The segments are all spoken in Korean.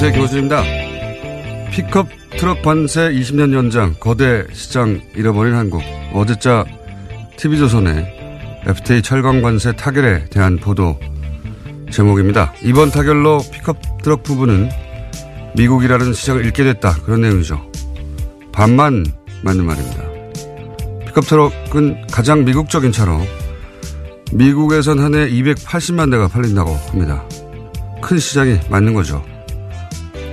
안녕하세요. 김어준입니다. 픽업 트럭 관세 20년 연장, 거대 시장 잃어버린 한국. 어제자 TV조선의 FTA 철강 관세 타결에 대한 보도 제목입니다. 이번 타결로 픽업 트럭 부분은 미국이라는 시장을 잃게 됐다. 그런 내용이죠. 반만 맞는 말입니다. 픽업 트럭은 가장 미국적인 차로 미국에선 한 해 280만 대가 팔린다고 합니다. 큰 시장이 맞는 거죠.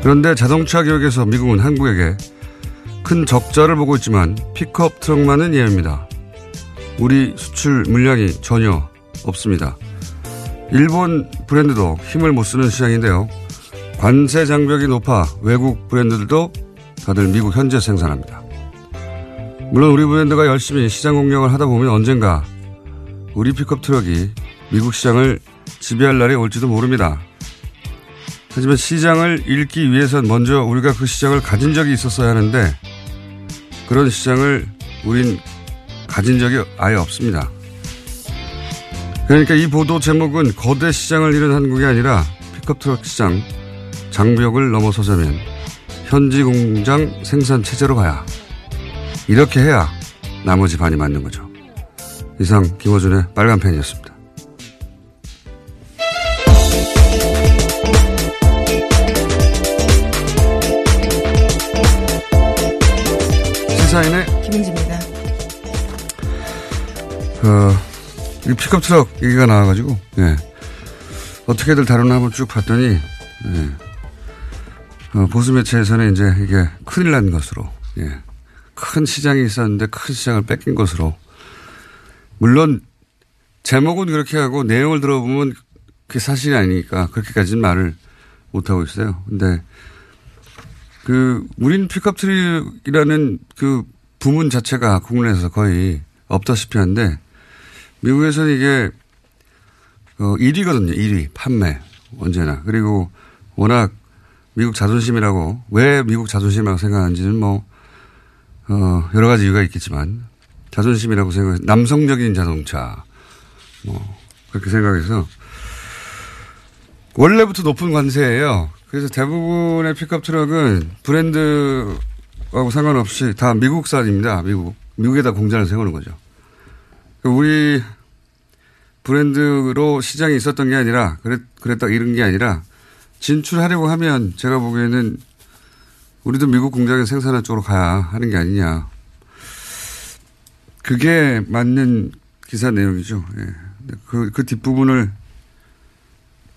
그런데 자동차 교육에서 미국은 한국에게 큰 적자를 보고 있지만 픽업 트럭만은 예외입니다. 우리 수출 물량이 전혀 없습니다. 일본 브랜드도 힘을 못 쓰는 시장인데요. 관세 장벽이 높아 외국 브랜드들도 다들 미국 현재 생산합니다. 물론 우리 브랜드가 열심히 시장 공략을 하다 보면 언젠가 우리 픽업 트럭이 미국 시장을 지배할 날이 올지도 모릅니다. 하지만 시장을 잃기 위해선 먼저 우리가 그 시장을 가진 적이 있었어야 하는데 그런 시장을 우린 가진 적이 아예 없습니다. 그러니까 이 보도 제목은 거대 시장을 잃은 한국이 아니라 픽업 트럭 시장 장벽을 넘어서자면 현지 공장 생산 체제로 가야 이렇게 해야 나머지 반이 맞는 거죠. 이상 김호준의 빨간 펜이었습니다. 이 픽업 트럭 얘기가 나와가지고, 예. 어떻게들 다루나 한번 쭉 봤더니, 예. 어, 보수 매체에서는 이제 이게 큰일 난 것으로, 예. 큰 시장이 있었는데 큰 시장을 뺏긴 것으로. 물론, 제목은 그렇게 하고 내용을 들어보면 그게 사실이 아니니까 그렇게까지는 말을 못하고 있어요. 근데, 그, 우린 픽업 트럭이라는 그 부문 자체가 국내에서 거의 없다시피 한데, 미국에서는 이게, 어, 1위거든요. 1위. 판매. 언제나. 그리고 워낙 미국 자존심이라고, 왜 미국 자존심이라고 생각하는지는 뭐, 어, 여러 가지 이유가 있겠지만, 자존심이라고 생각해 남성적인 자동차. 뭐, 그렇게 생각해서, 원래부터 높은 관세예요. 그래서 대부분의 픽업 트럭은 브랜드하고 상관없이 다 미국산입니다. 미국. 미국에다 공장을 세우는 거죠. 우리 브랜드로 시장이 있었던 게 아니라 그랬, 그랬다 이런 게 아니라 진출하려고 하면 제가 보기에는 우리도 미국 공장에 생산할 쪽으로 가야 하는 게 아니냐. 그게 맞는 기사 내용이죠. 예. 그, 그 뒷부분을,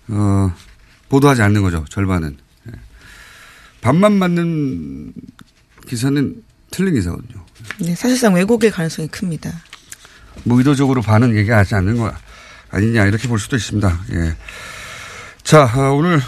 어, 보도하지 않는 거죠. 절반은. 예. 반만 맞는 기사는 틀린 기사거든요. 네, 사실상 왜곡의 가능성이 큽니다. 뭐 의도적으로 반은 얘기하지 않는 거 아니냐 이렇게 볼 수도 있습니다. 예. 자 어, 오늘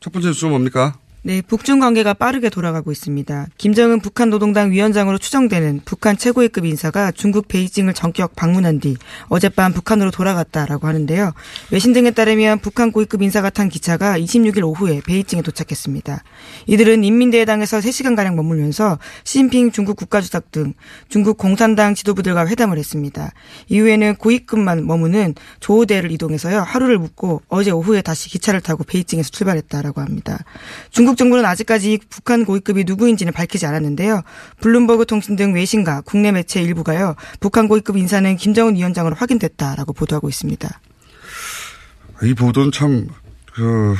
첫 번째 뉴스 뭡니까? 네, 북중 관계가 빠르게 돌아가고 있습니다. 김정은 북한 노동당 위원장으로 추정되는 북한 최고위급 인사가 중국 베이징을 전격 방문한 뒤 어젯밤 북한으로 돌아갔다라고 하는데요. 외신 등에 따르면 북한 고위급 인사가 탄 기차가 26일 오후에 베이징에 도착했습니다. 이들은 인민대회당에서 3시간가량 머물면서 시진핑 중국 국가주석 등 중국 공산당 지도부들과 회담을 했습니다. 이후에는 고위급만 머무는 조호대를 이동해서요. 하루를 묵고 어제 오후에 다시 기차를 타고 베이징에서 출발했다라고 합니다. 중국 정부는 아직까지 북한 고위급이 누구인지는 밝히지 않았는데요. 블룸버그 통신 등 외신과 국내 매체 일부가요. 북한 고위급 인사는 김정은 위원장으로 확인됐다라고 보도하고 있습니다. 이 보도는 참, 그,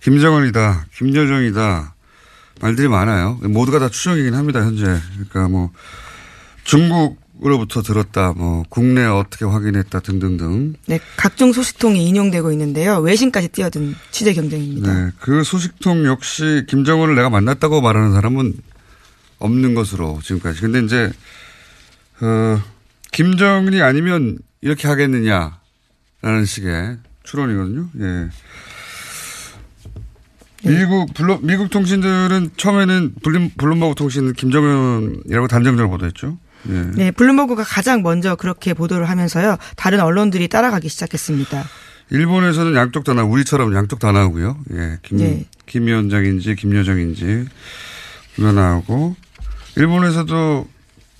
김정은이다, 김여정이다, 말들이 많아요. 모두가 다 추정이긴 합니다, 현재. 그러니까 뭐, 중국 으로부터 들었다, 뭐, 국내 어떻게 확인했다 등등등. 네, 각종 소식통이 인용되고 있는데요. 외신까지 뛰어든 취재 경쟁입니다. 네, 그 소식통 역시 김정은을 내가 만났다고 말하는 사람은 없는 것으로 지금까지. 근데 이제, 어, 김정은이 아니면 이렇게 하겠느냐라는 식의 추론이거든요. 예. 미국 블루, 미국 통신들은 처음에는 블룸, 블룸버그 통신은 김정은이라고 단정적으로 보도했죠. 예. 네, 블룸버그가 가장 먼저 그렇게 보도를 하면서요. 다른 언론들이 따라가기 시작했습니다. 일본에서는 양쪽 다 나, 우리처럼 양쪽 다 나오고요. 예, 김, 네. 김 위원장인지 김여정인지 나오고 일본에서도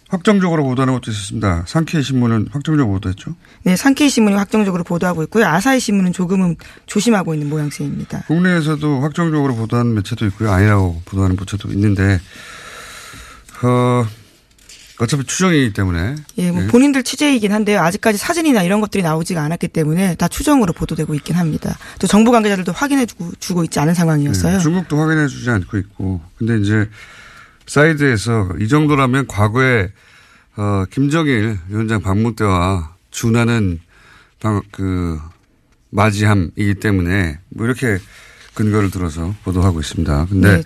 확정적으로 보도하는 것도 있었습니다. 상케이 신문은 확정적으로 보도했죠. 네, 산케이 신문이 확정적으로 보도하고 있고요. 아사히 신문은 조금은 조심하고 있는 모양새입니다. 국내에서도 확정적으로 보도하는 매체도 있고요. 아니라고 보도하는 매체도 있는데, 어, 어차피 추정이기 때문에. 예, 뭐 예. 본인들 취재이긴 한데요. 아직까지 사진이나 이런 것들이 나오지가 않았기 때문에 다 추정으로 보도되고 있긴 합니다. 또 정부 관계자들도 확인해 주고 주고 있지 않은 상황이었어요. 네, 중국도 확인해 주지 않고 있고. 근데 이제 사이드에서 이 정도라면 과거에 어, 김정일 위원장 방문 때와 준하는 방, 그 맞이함이기 때문에 뭐 이렇게 근거를 들어서 보도하고 있습니다. 근데 네.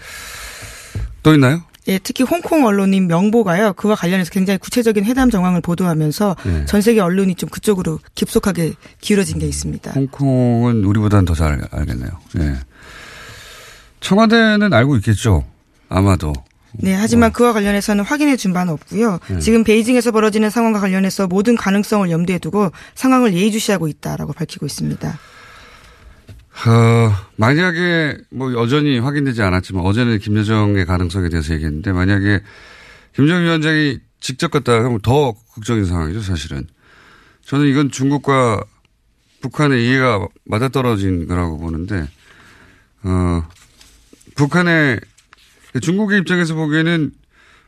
또 있나요? 예, 특히 홍콩 언론인 명보가요. 그와 관련해서 굉장히 구체적인 회담 정황을 보도하면서 네. 전 세계 언론이 좀 그쪽으로 깊숙하게 기울어진 게 있습니다. 홍콩은 우리보다는 더 잘 알겠네요. 예. 청와대는 알고 있겠죠. 아마도. 네, 하지만 그와 관련해서는 확인해 준 바는 없고요. 네. 지금 베이징에서 벌어지는 상황과 관련해서 모든 가능성을 염두에 두고 상황을 예의주시하고 있다라고 밝히고 있습니다. 어, 만약에 뭐 여전히 확인되지 않았지만 어제는 김여정의 가능성에 대해서 얘기했는데 만약에 김정일 위원장이 직접 갔다 하면 더 극적인 상황이죠, 사실은. 저는 이건 중국과 북한의 이해가 맞아떨어진 거라고 보는데, 어, 북한의, 중국의 입장에서 보기에는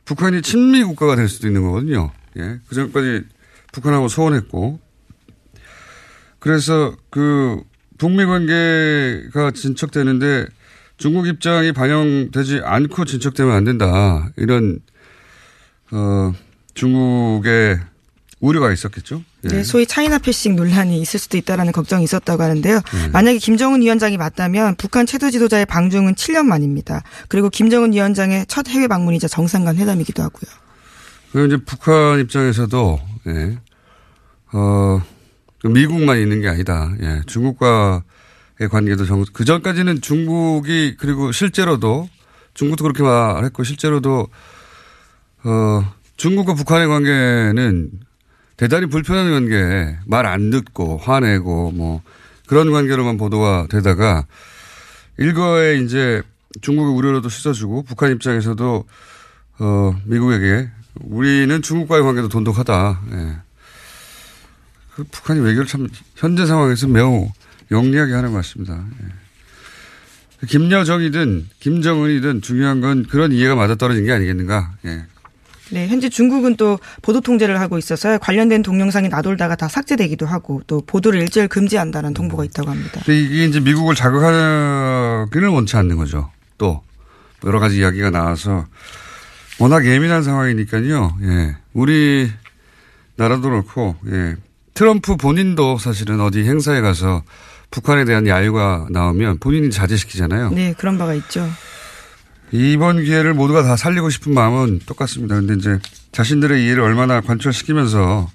북한이 친미 국가가 될 수도 있는 거거든요. 예. 그 전까지 북한하고 소원했고. 그래서 그 북미 관계가 진척되는데 중국 입장이 반영되지 않고 진척되면 안 된다. 이런, 어, 중국의 우려가 있었겠죠. 예. 네, 소위 차이나 패싱 논란이 있을 수도 있다라는 걱정이 있었다고 하는데요. 네. 만약에 김정은 위원장이 맞다면 북한 최도 지도자의 방중은 7년 만입니다. 그리고 김정은 위원장의 첫 해외 방문이자 정상 간 회담이기도 하고요. 그리고 이제 북한 입장에서도, 예, 어, 그 미국만 있는 게 아니다. 예, 중국과의 관계도 정, 그 전까지는 중국이 그리고 실제로도 중국도 그렇게 말했고 실제로도, 어, 중국과 북한의 관계는 대단히 불편한 관계, 말 안 듣고 화내고 뭐 그런 관계로만 보도가 되다가 일거에 이제 중국의 우려로도 씻어주고 북한 입장에서도 어, 미국에게 우리는 중국과의 관계도 돈독하다. 예. 그 북한이 외교를 참 현재 상황에서 매우 영리하게 하는 것 같습니다. 예. 김여정이든 김정은이든 중요한 건 그런 이해가 맞아떨어진 게 아니겠는가. 예. 네, 현재 중국은 또 보도 통제를 하고 있어서 관련된 동영상이 나돌다가 다 삭제되기도 하고 또 보도를 일절 금지한다는 통보가 있다고 합니다. 이게 이제 미국을 자극하기는 원치 않는 거죠. 또 여러 가지 이야기가 나와서 워낙 예민한 상황이니까요. 예. 우리 나라도 그렇고 예. 트럼프 본인도 사실은 어디 행사에 가서 북한에 대한 야유가 나오면 본인이 자제시키잖아요. 네, 그런 바가 있죠. 이번 기회를 모두가 다 살리고 싶은 마음은 똑같습니다. 근데 이제 자신들의 이해를 얼마나 관철시키면서 어,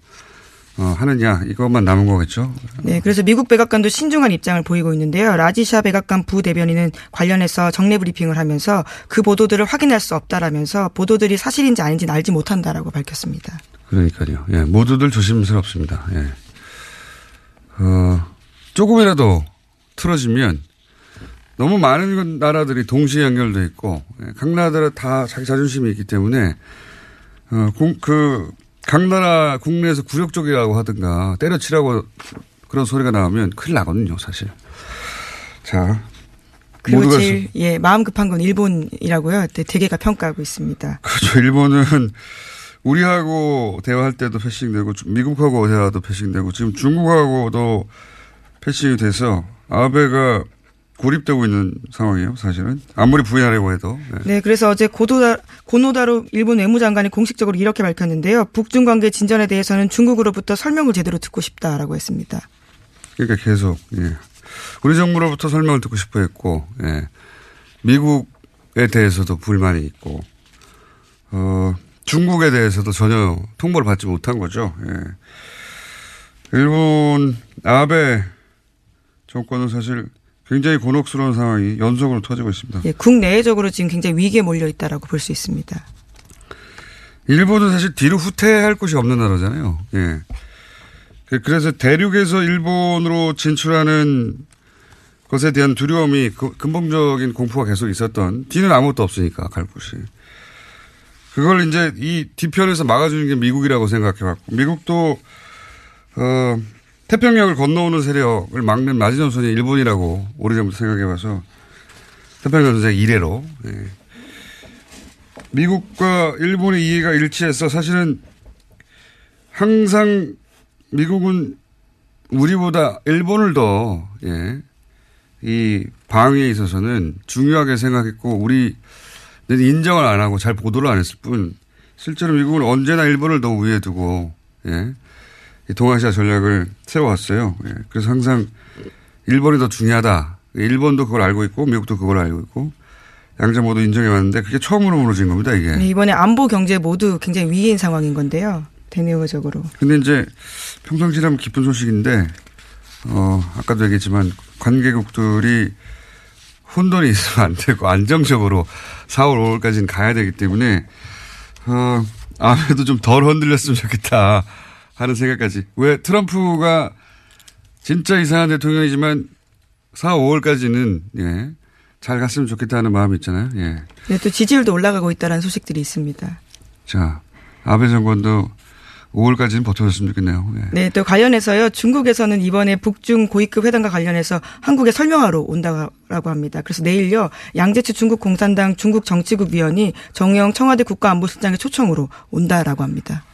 하느냐 이것만 남은 거겠죠. 네, 그래서 미국 백악관도 신중한 입장을 보이고 있는데요. 라지샤 백악관 부대변인은 관련해서 정례 브리핑을 하면서 그 보도들을 확인할 수 없다라면서 보도들이 사실인지 아닌지는 알지 못한다라고 밝혔습니다. 그러니까요. 예, 모두들 조심스럽습니다. 예. 어, 조금이라도 틀어지면 너무 많은 나라들이 동시에 연결돼 있고 예, 각 나라들은 다 자기 자존심이 있기 때문에 어, 공, 그, 각 나라 국내에서 굴욕적이라고 하든가 때려치라고 그런 소리가 나오면 큰일 나거든요, 사실. 자. 그리고 제일 예 마음 급한 건 일본이라고요. 네, 대개가 평가하고 있습니다. 그렇죠. 일본은 우리하고 대화할 때도 패싱되고 미국하고 대화도 패싱되고 지금 중국하고도 패싱이 돼서 아베가 고립되고 있는 상황이에요, 사실은. 아무리 부인하려고 해도. 네. 네, 그래서 어제 고도다, 고노다로 일본 외무장관이 공식적으로 이렇게 밝혔는데요. 북중 관계 진전에 대해서는 중국으로부터 설명을 제대로 듣고 싶다라고 했습니다. 그러니까 계속, 예. 우리 정부로부터 설명을 듣고 싶어 했고, 예. 미국에 대해서도 불만이 있고, 어, 중국에 대해서도 전혀 통보를 받지 못한 거죠. 예. 일본 아베 정권은 사실 굉장히 곤혹스러운 상황이 연속으로 터지고 있습니다. 예, 국내적으로 지금 굉장히 위기에 몰려 있다라고 볼 수 있습니다. 일본은 사실 뒤로 후퇴할 곳이 없는 나라잖아요. 예. 그, 그래서 대륙에서 일본으로 진출하는 것에 대한 두려움이 그 근본적인 공포가 계속 있었던 뒤는 아무것도 없으니까 갈 곳이. 그걸 이제 이 뒤편에서 막아주는 게 미국이라고 생각해갖고 미국도 어 태평양을 건너오는 세력을 막는 마지노선이 일본이라고 오래전부터 생각해봐서 태평양 전쟁 이래로 예. 미국과 일본의 이해가 일치해서 사실은 항상 미국은 우리보다 일본을 더, 예, 이 방위에 있어서는 중요하게 생각했고, 우리는 인정을 안 하고 잘 보도를 안 했을 뿐, 실제로 미국은 언제나 일본을 더 위에 두고, 예, 동아시아 전략을 세워왔어요. 예. 그래서 항상 일본이 더 중요하다. 일본도 그걸 알고 있고 미국도 그걸 알고 있고 양자 모두 인정해 왔는데 그게 처음으로 무너진 겁니다, 이게. 네, 이번에 안보 경제 모두 굉장히 위기인 상황인 건데요. 대내외적으로. 근데 이제 평상시라면 기쁜 소식인데 어, 아까도 얘기했지만 관계국들이 혼돈이 있으면 안 되고 안정적으로 4월 5월까지는 가야 되기 때문에 어, 아무래도 좀 덜 흔들렸으면 좋겠다. 하는 생각까지. 왜 트럼프가 진짜 이상한 대통령이지만 4, 5월까지는 예. 잘 갔으면 좋겠다는 마음이 있잖아요. 예. 네, 또 지지율도 올라가고 있다는 소식들이 있습니다. 자, 아베 정권도 5월까지는 버텨줬으면 좋겠네요. 예. 네, 또 관련해서요. 중국에서는 이번에 북중 고위급 회담과 관련해서 한국에 설명하러 온다고 합니다. 그래서 내일요. 양재치 중국 공산당 중국 정치국 위원이 정영 청와대 국가안보실장의 초청으로 온다라고 합니다.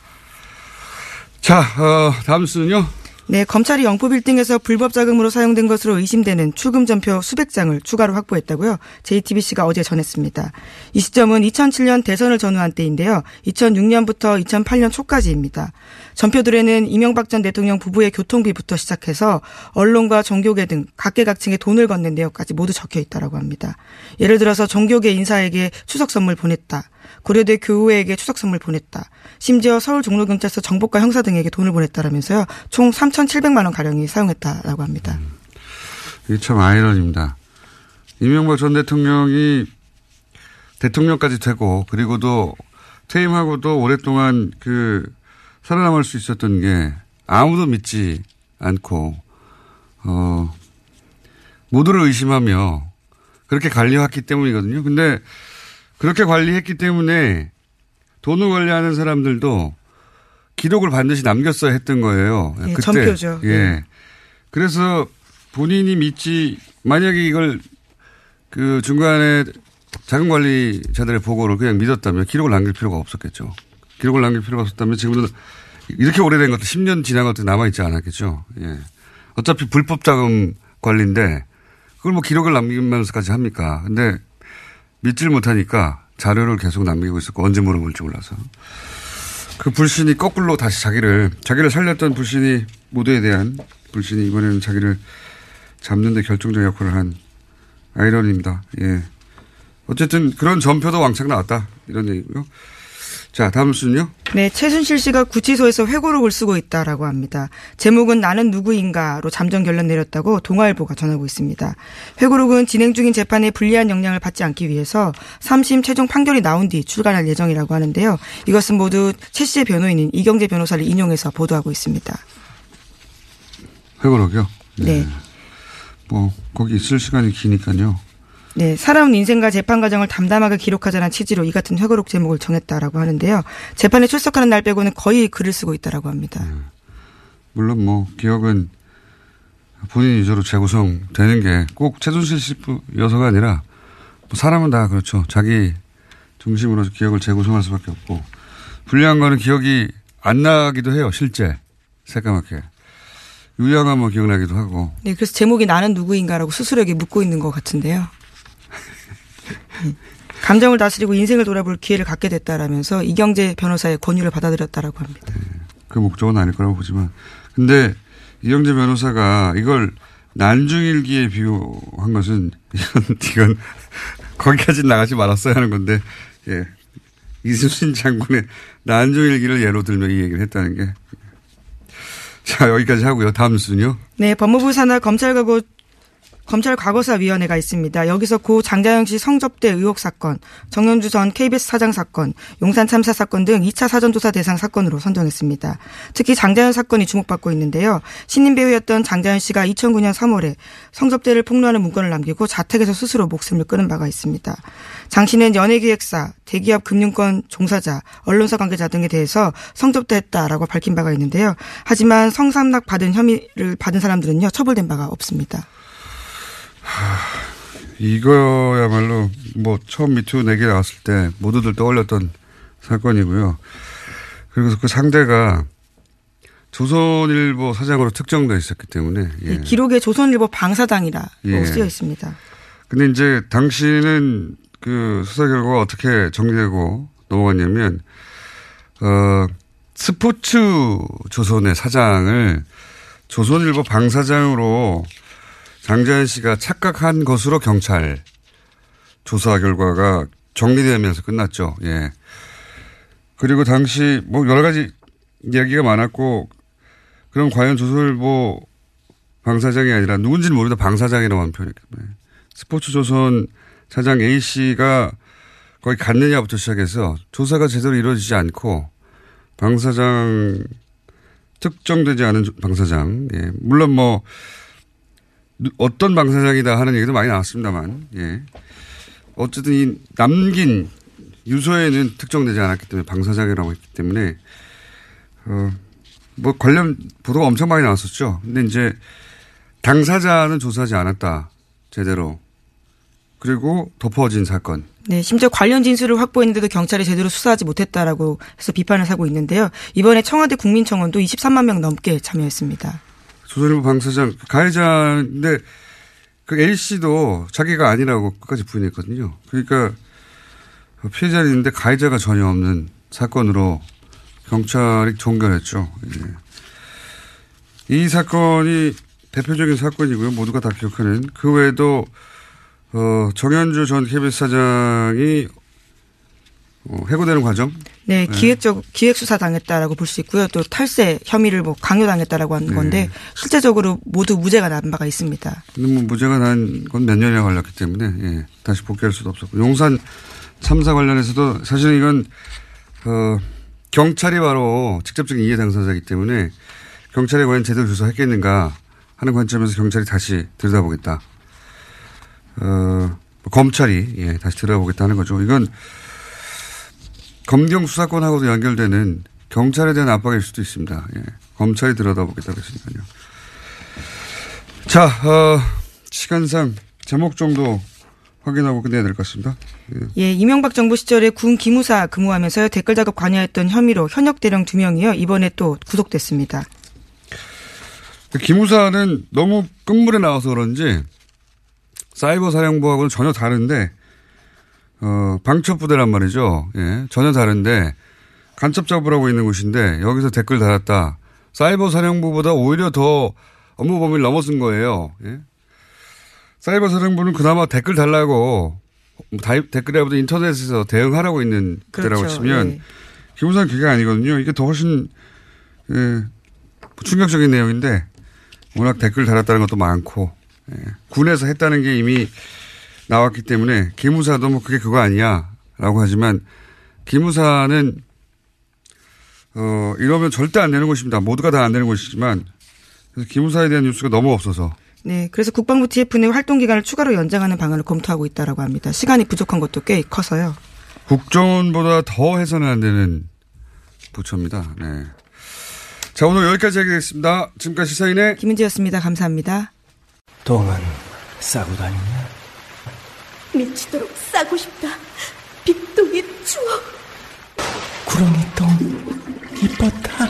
자, 어, 다음 수는요. 네, 검찰이 영포 빌딩에서 불법 자금으로 사용된 것으로 의심되는 출금 전표 수백 장을 추가로 확보했다고요. JTBC가 어제 전했습니다. 이 시점은 2007년 대선을 전후한 때인데요. 2006년부터 2008년 초까지입니다. 전표들에는 이명박 전 대통령 부부의 교통비부터 시작해서 언론과 종교계 등 각계각층에 돈을 걷는 내역까지 모두 적혀 있다라고 합니다. 예를 들어서 종교계 인사에게 추석 선물 보냈다. 고려대 교우에게 추석 선물 보냈다. 심지어 서울 종로경찰서 정보과 형사 등에게 돈을 보냈다라면서요. 총 3,700만 원 가량이 사용했다라고 합니다. 음, 이게 참 아이러니입니다. 이명박 전 대통령이 대통령까지 되고 그리고도 퇴임하고도 오랫동안 그 살아남을 수 있었던 게 아무도 믿지 않고 어 모두를 의심하며 그렇게 관리해왔기 때문이거든요. 근데 그렇게 관리했기 때문에 돈을 관리하는 사람들도 기록을 반드시 남겼어야 했던 거예요. 예, 그때. 전표죠. 예. 예. 그래서 본인이 믿지 만약에 이걸 그 중간에 자금 관리자들의 보고를 그냥 믿었다면 기록을 남길 필요가 없었겠죠. 기록을 남길 필요가 없었다면 지금은 이렇게 오래된 것도 10년 지난 것도 남아있지 않았겠죠. 예. 어차피 불법 자금 관리인데 그걸 뭐 기록을 남기면서까지 합니까. 근데 믿질 못하니까 자료를 계속 남기고 있었고 언제 물어볼지 몰라서. 그 불신이 거꾸로 다시 자기를, 자기를 살렸던 불신이 모두에 대한 불신이 이번에는 자기를 잡는 데 결정적 역할을 한 아이러니입니다. 예. 어쨌든 그런 전표도 왕창 나왔다. 이런 얘기고요. 자, 다음 순요. 네, 최순실 씨가 구치소에서 회고록을 쓰고 있다라고 합니다. 제목은 나는 누구인가로 잠정 결론 내렸다고 동아일보가 전하고 있습니다. 회고록은 진행 중인 재판에 불리한 영향을 받지 않기 위해서 3심 최종 판결이 나온 뒤 출간할 예정이라고 하는데요. 이것은 모두 최 씨의 변호인인 이경재 변호사를 인용해서 보도하고 있습니다. 회고록이요? 네. 뭐, 거기 있을 시간이 기니까요. 네, 사람 인생과 재판 과정을 담담하게 기록하자는 취지로 이 같은 회고록 제목을 정했다라고 하는데요. 재판에 출석하는 날 빼고는 거의 글을 쓰고 있다라고 합니다. 물론 뭐, 기억은 본인 위주로 재구성되는 게 꼭 최순실 씨 여서가 아니라 뭐 사람은 다 그렇죠. 자기 중심으로 기억을 재구성할 수밖에 없고 불리한 거는 기억이 안 나기도 해요. 실제 새까맣게 유양하면 뭐 기억나기도 하고 네, 그래서 제목이 나는 누구인가라고 스스로에게 묻고 있는 것 같은데요. 음, 감정을 다스리고 인생을 돌아볼 기회를 갖게 됐다라면서 이경재 변호사의 권유를 받아들였다라고 합니다. 그 목적은 아닐 거라고 보지만 근데 이경재 변호사가 이걸 난중일기에 비유한 것은 이건 이건 거기까지 나가지 말았어야 하는 건데 예 이순신 장군의 난중일기를 예로 들며 이 얘기를 했다는 게 자, 여기까지 하고요. 다음 순요. 네, 법무부 산하 검찰과거 검찰 과거사위원회가 있습니다. 여기서 고 장자영 씨 성접대 의혹 사건, 정현주 전 KBS 사장 사건, 용산 참사 사건 등 2차 사전조사 대상 사건으로 선정했습니다. 특히 장자연 사건이 주목받고 있는데요. 신인 배우였던 장자연 씨가 2009년 3월에 성접대를 폭로하는 문건을 남기고 자택에서 스스로 목숨을 끊은 바가 있습니다. 장 씨는 연예기획사, 대기업 금융권 종사자, 언론사 관계자 등에 대해서 성접대했다라고 밝힌 바가 있는데요. 하지만 성상납 받은 혐의를 받은 사람들은요 처벌된 바가 없습니다. 이거야말로 뭐 처음 미투 내기 나왔을 때 모두들 떠올렸던 사건이고요. 그리고 그 상대가 조선일보 사장으로 특정돼 있었기 때문에 예. 기록에 조선일보 방사장이라고 예. 쓰여 있습니다. 근데 이제 당시는 그 수사 결과가 어떻게 정리되고 넘어갔냐면 어 스포츠 조선의 사장을 조선일보 방사장으로 장자연 씨가 착각한 것으로 경찰 조사 결과가 정리되면서 끝났죠. 예. 그리고 당시 뭐 여러 가지 이야기가 많았고 그럼 과연 조선일보 방사장이 아니라 누군지는 모르다 방사장이라고 하는 표현이기 때문에 스포츠 조선 사장 A 씨가 거기 갔느냐부터 시작해서 조사가 제대로 이루어지지 않고 방사장 특정되지 않은 방사장 예. 물론 뭐 어떤 방사장이다 하는 얘기도 많이 나왔습니다만, 예. 어쨌든 이 남긴 유서에는 특정되지 않았기 때문에 방사장이라고 했기 때문에, 어, 뭐 관련 보도가 엄청 많이 나왔었죠. 근데 이제 당사자는 조사하지 않았다. 제대로. 그리고 덮어진 사건. 네, 심지어 관련 진술을 확보했는데도 경찰이 제대로 수사하지 못했다라고 해서 비판을 사고 있는데요. 이번에 청와대 국민청원도 23만 명 넘게 참여했습니다. 조선일보 방사장 가해자인데 그 A 씨도 자기가 아니라고 끝까지 부인했거든요. 그러니까 피해자인데 가해자가 전혀 없는 사건으로 경찰이 종결했죠. 예. 이 사건이 대표적인 사건이고요. 모두가 다 기억하는 그 외에도 어, 정현주 전 KBS 사장이 어, 해고되는 과정? 네, 기획적 기획 수사 당했다라고 볼 수 있고요. 또 탈세 혐의를 뭐 강요당했다라고 하는 네. 건데 실제적으로 모두 무죄가 난 바가 있습니다. 근데 뭐 무죄가 난 건 몇 년이나 걸렸기 때문에 예, 다시 복귀할 수도 없었고 용산 참사 관련해서도 사실은 이건 어, 경찰이 바로 직접적인 이해 당사자이기 때문에 경찰이 과연 제대로 조사했겠는가 하는 관점에서 경찰이 다시 들여다보겠다. 어, 검찰이 예, 다시 들여다보겠다 하는 거죠. 이건 검경 수사권하고도 연결되는 경찰에 대한 압박일 수도 있습니다. 예. 검찰이 들여다보겠다고 했으니까요. 자, 어, 시간상 제목 정도 확인하고 끝내야 될 것 같습니다. 예. 예, 이명박 정부 시절에 군 기무사 근무하면서 댓글 작업 관여했던 혐의로 현역 대령 두 명이요 이번에 또 구속됐습니다. 기무사는 너무 끝물에 나와서 그런지 사이버 사령부하고는 전혀 다른데 어, 방첩부대란 말이죠. 예, 전혀 다른데 간첩 잡으라고 있는 곳인데 여기서 댓글 달았다. 사이버 사령부보다 오히려 더 업무 범위를 넘어선 거예요. 예? 사이버 사령부는 그나마 댓글 달라고 다- 댓글이라보다 인터넷에서 대응하라고 있는 그때라고 그렇죠. 치면 예. 기무사는 그게 아니거든요. 이게 더 훨씬 예, 충격적인 내용인데 워낙 댓글 달았다는 것도 많고 예, 군에서 했다는 게 이미 나왔기 때문에 기무사도 뭐 그게 그거 아니야라고 하지만 기무사는 어 이러면 절대 안 되는 것입니다. 모두가 다 안 되는 것이지만 그래서 기무사에 대한 뉴스가 너무 없어서 네, 그래서 국방부 TF 내 활동 기간을 추가로 연장하는 방안을 검토하고 있다라고 합니다. 시간이 부족한 것도 꽤 커서요. 국정원보다 더 해서는 안 되는 부처입니다. 네. 자, 오늘 여기까지 하겠습니다. 지금까지 시사인의 김은지였습니다. 감사합니다. 똥은 싸고 다니냐? 미치도록 싸고 싶다. 빅동의 추억. 구렁이 똥 이뻤다.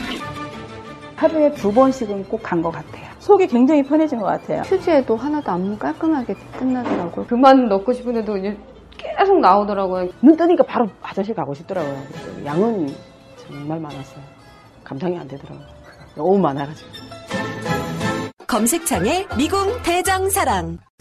하루에 두 번씩은 꼭 간 것 같아요. 속이 굉장히 편해진 것 같아요. 휴지에도 하나도 안 깔끔하게 끝나더라고요. 그만 넣고 싶은데도 이제 계속 나오더라고요. 눈 뜨니까 바로 화장실 가고 싶더라고요. 양은 정말 많았어요. 감당이 안 되더라고요. 너무 많아가지고. 검색창에 미궁 대장사랑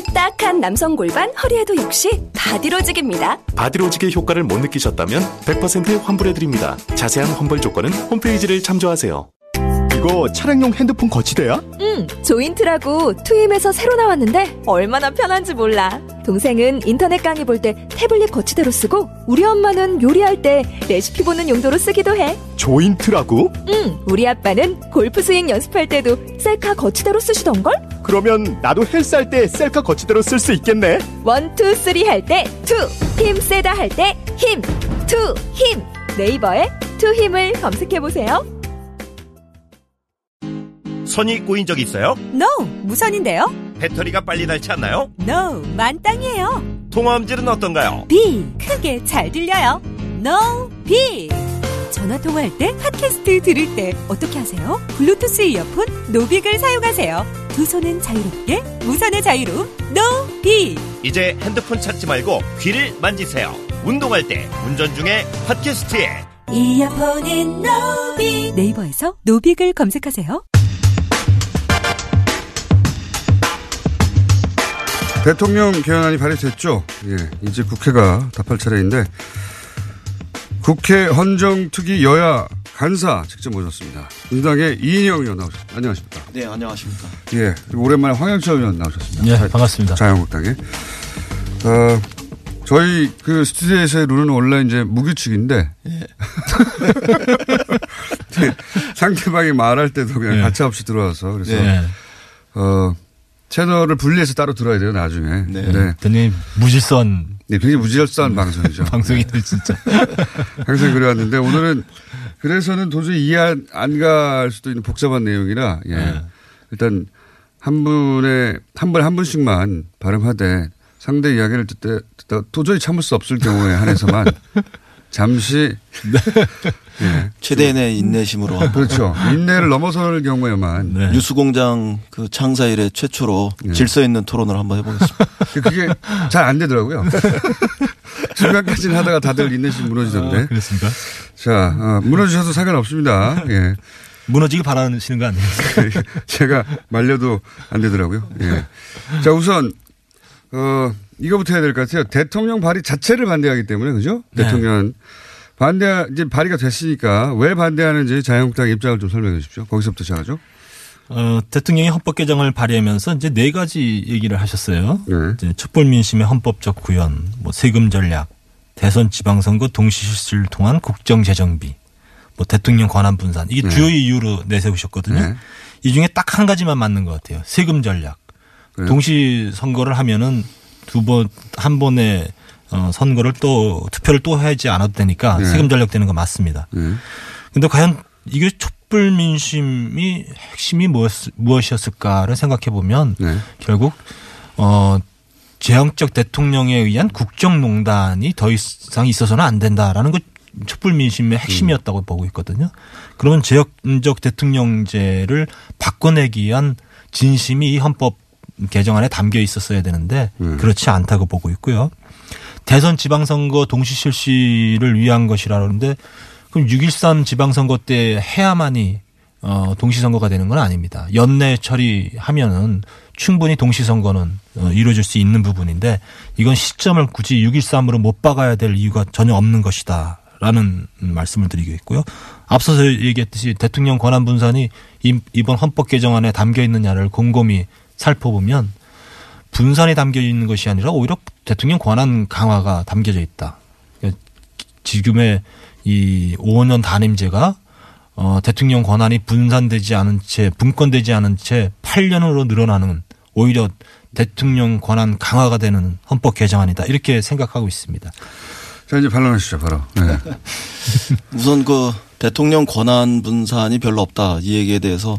삐딱한 남성 골반 허리에도 역시 바디로직입니다. 바디로직의 효과를 못 느끼셨다면 100% 환불해드립니다. 자세한 환불 조건은 홈페이지를 참조하세요. 이거 차량용 핸드폰 거치대야? 응, 조인트라고 투힘에서 새로 나왔는데 얼마나 편한지 몰라. 동생은 인터넷 강의 볼 때 태블릿 거치대로 쓰고 우리 엄마는 요리할 때 레시피 보는 용도로 쓰기도 해. 조인트라고? 응, 우리 아빠는 골프 스윙 연습할 때도 셀카 거치대로 쓰시던걸? 그러면 나도 헬스 할 때 셀카 거치대로 쓸 수 있겠네. one, two, three 할 때 투, 힘 세다 할 때 힘, 투, 힘. 네이버에 투 힘을 검색해 보세요. 선이 꼬인 적 있어요? No, 무선인데요. 배터리가 빨리 닳지 않나요? No, 만땅이에요. 통화음질은 어떤가요? B, 크게 잘 들려요. No, B. 전화 통화할 때 팟캐스트 들을 때 어떻게 하세요? 블루투스 이어폰 노빅을 사용하세요. 두 손은 자유롭게 무선의 자유로 No B. 이제 핸드폰 찾지 말고 귀를 만지세요. 운동할 때, 운전 중에 팟캐스트에 이어폰인 노빅. 네이버에서 노빅을 검색하세요. 대통령 개헌안이 발의됐죠. 예, 이제 국회가 답할 차례인데 국회 헌정특위 여야 간사 직접 모셨습니다. 민주당의 이인영 의원 나오셨습니다. 안녕하십니까? 네, 안녕하십니까? 예, 오랜만에 황영철 의원 나오셨습니다. 네, 반갑습니다. 자유한국당에. 어, 저희 그 스튜디오에서의 룰은 원래 이제 무규칙인데. 예. 상대방이 말할 때도 그냥 예. 가차없이 들어와서 그래서 예. 어, 채널을 분리해서 따로 들어야 돼요, 나중에. 네. 굉장히 무질선. 네, 굉장히 무질서한 방송이죠. 방송이들 진짜. 항상 그래왔는데 오늘은 그래서는 도저히 이해 안 갈 수도 있는 복잡한 내용이라 예. 네. 일단 한 분의 한 분 한 분씩만 발음하되 상대 이야기를 듣다, 듣다 도저히 참을 수 없을 경우에 한해서만 잠시 예. 최대한의 인내심으로 그렇죠. 인내를 넘어설 경우에만 네. 뉴스공장 그 창사 이래 최초로 질서 있는 토론을 한번 해보겠습니다. 그게 잘 안 되더라고요. 중간까지는 하다가 다들 인내심 무너지던데. 아, 그렇습니까? 자, 어, 무너지셔도 상관없습니다. 예. 무너지기 바라시는 거 아니에요? 제가 말려도 안 되더라고요. 예. 자, 우선, 어, 이거부터 해야 될 것 같아요. 대통령 발의 자체를 반대하기 때문에, 그죠? 네. 대통령. 반대, 이제 발의가 됐으니까 왜 반대하는지 자유한국당 입장을 좀 설명해 주십시오. 거기서부터 시작하죠. 어, 대통령이 헌법 개정을 발의하면서 이제 네 가지 얘기를 하셨어요. 네. 이제 촛불 민심의 헌법적 구현, 뭐 세금 전략, 대선 지방선거 동시 실시를 통한 국정 재정비, 뭐 대통령 권한 분산 이게 네. 주요 이유로 내세우셨거든요. 네. 이 중에 딱 한 가지만 맞는 것 같아요. 세금 전략. 그래요? 동시 선거를 하면은 두 번 한 번에 어, 선거를 또 투표를 또 하지 않아도 되니까 네. 세금 전략 되는 거 맞습니다. 네. 근데 과연 이게 촛불 민심이 핵심이 무엇, 무엇이었을까를 생각해 보면 네. 결국 어 제왕적 대통령에 의한 국정농단이 더 이상 있어서는 안 된다라는 것 촛불 민심의 핵심이었다고 보고 있거든요. 그러면 제왕적 대통령제를 바꿔내기 위한 진심이 이 헌법 개정안에 담겨 있었어야 되는데 음. 그렇지 않다고 보고 있고요. 대선 지방선거 동시 실시를 위한 것이라는데 그럼 6.13 지방선거 때 해야만이 어, 동시선거가 되는 건 아닙니다. 연내 처리하면은 충분히 동시선거는 어, 이루어질 수 있는 부분인데 이건 시점을 굳이 6.13으로 못 박아야 될 이유가 전혀 없는 것이다. 라는 말씀을 드리겠고요. 앞서서 얘기했듯이 대통령 권한 분산이 이- 이번 헌법 개정안에 담겨 있느냐를 곰곰이 살펴보면 분산이 담겨 있는 것이 아니라 오히려 대통령 권한 강화가 담겨져 있다. 그러니까 지금의 이 5년 단임제가 어, 대통령 권한이 분산되지 않은 채 분권되지 않은 채 8년으로 늘어나는 오히려 대통령 권한 강화가 되는 헌법 개정안이다 이렇게 생각하고 있습니다. 자 이제 반론하시죠 바로. 네. 우선 그 대통령 권한 분산이 별로 없다 이 얘기에 대해서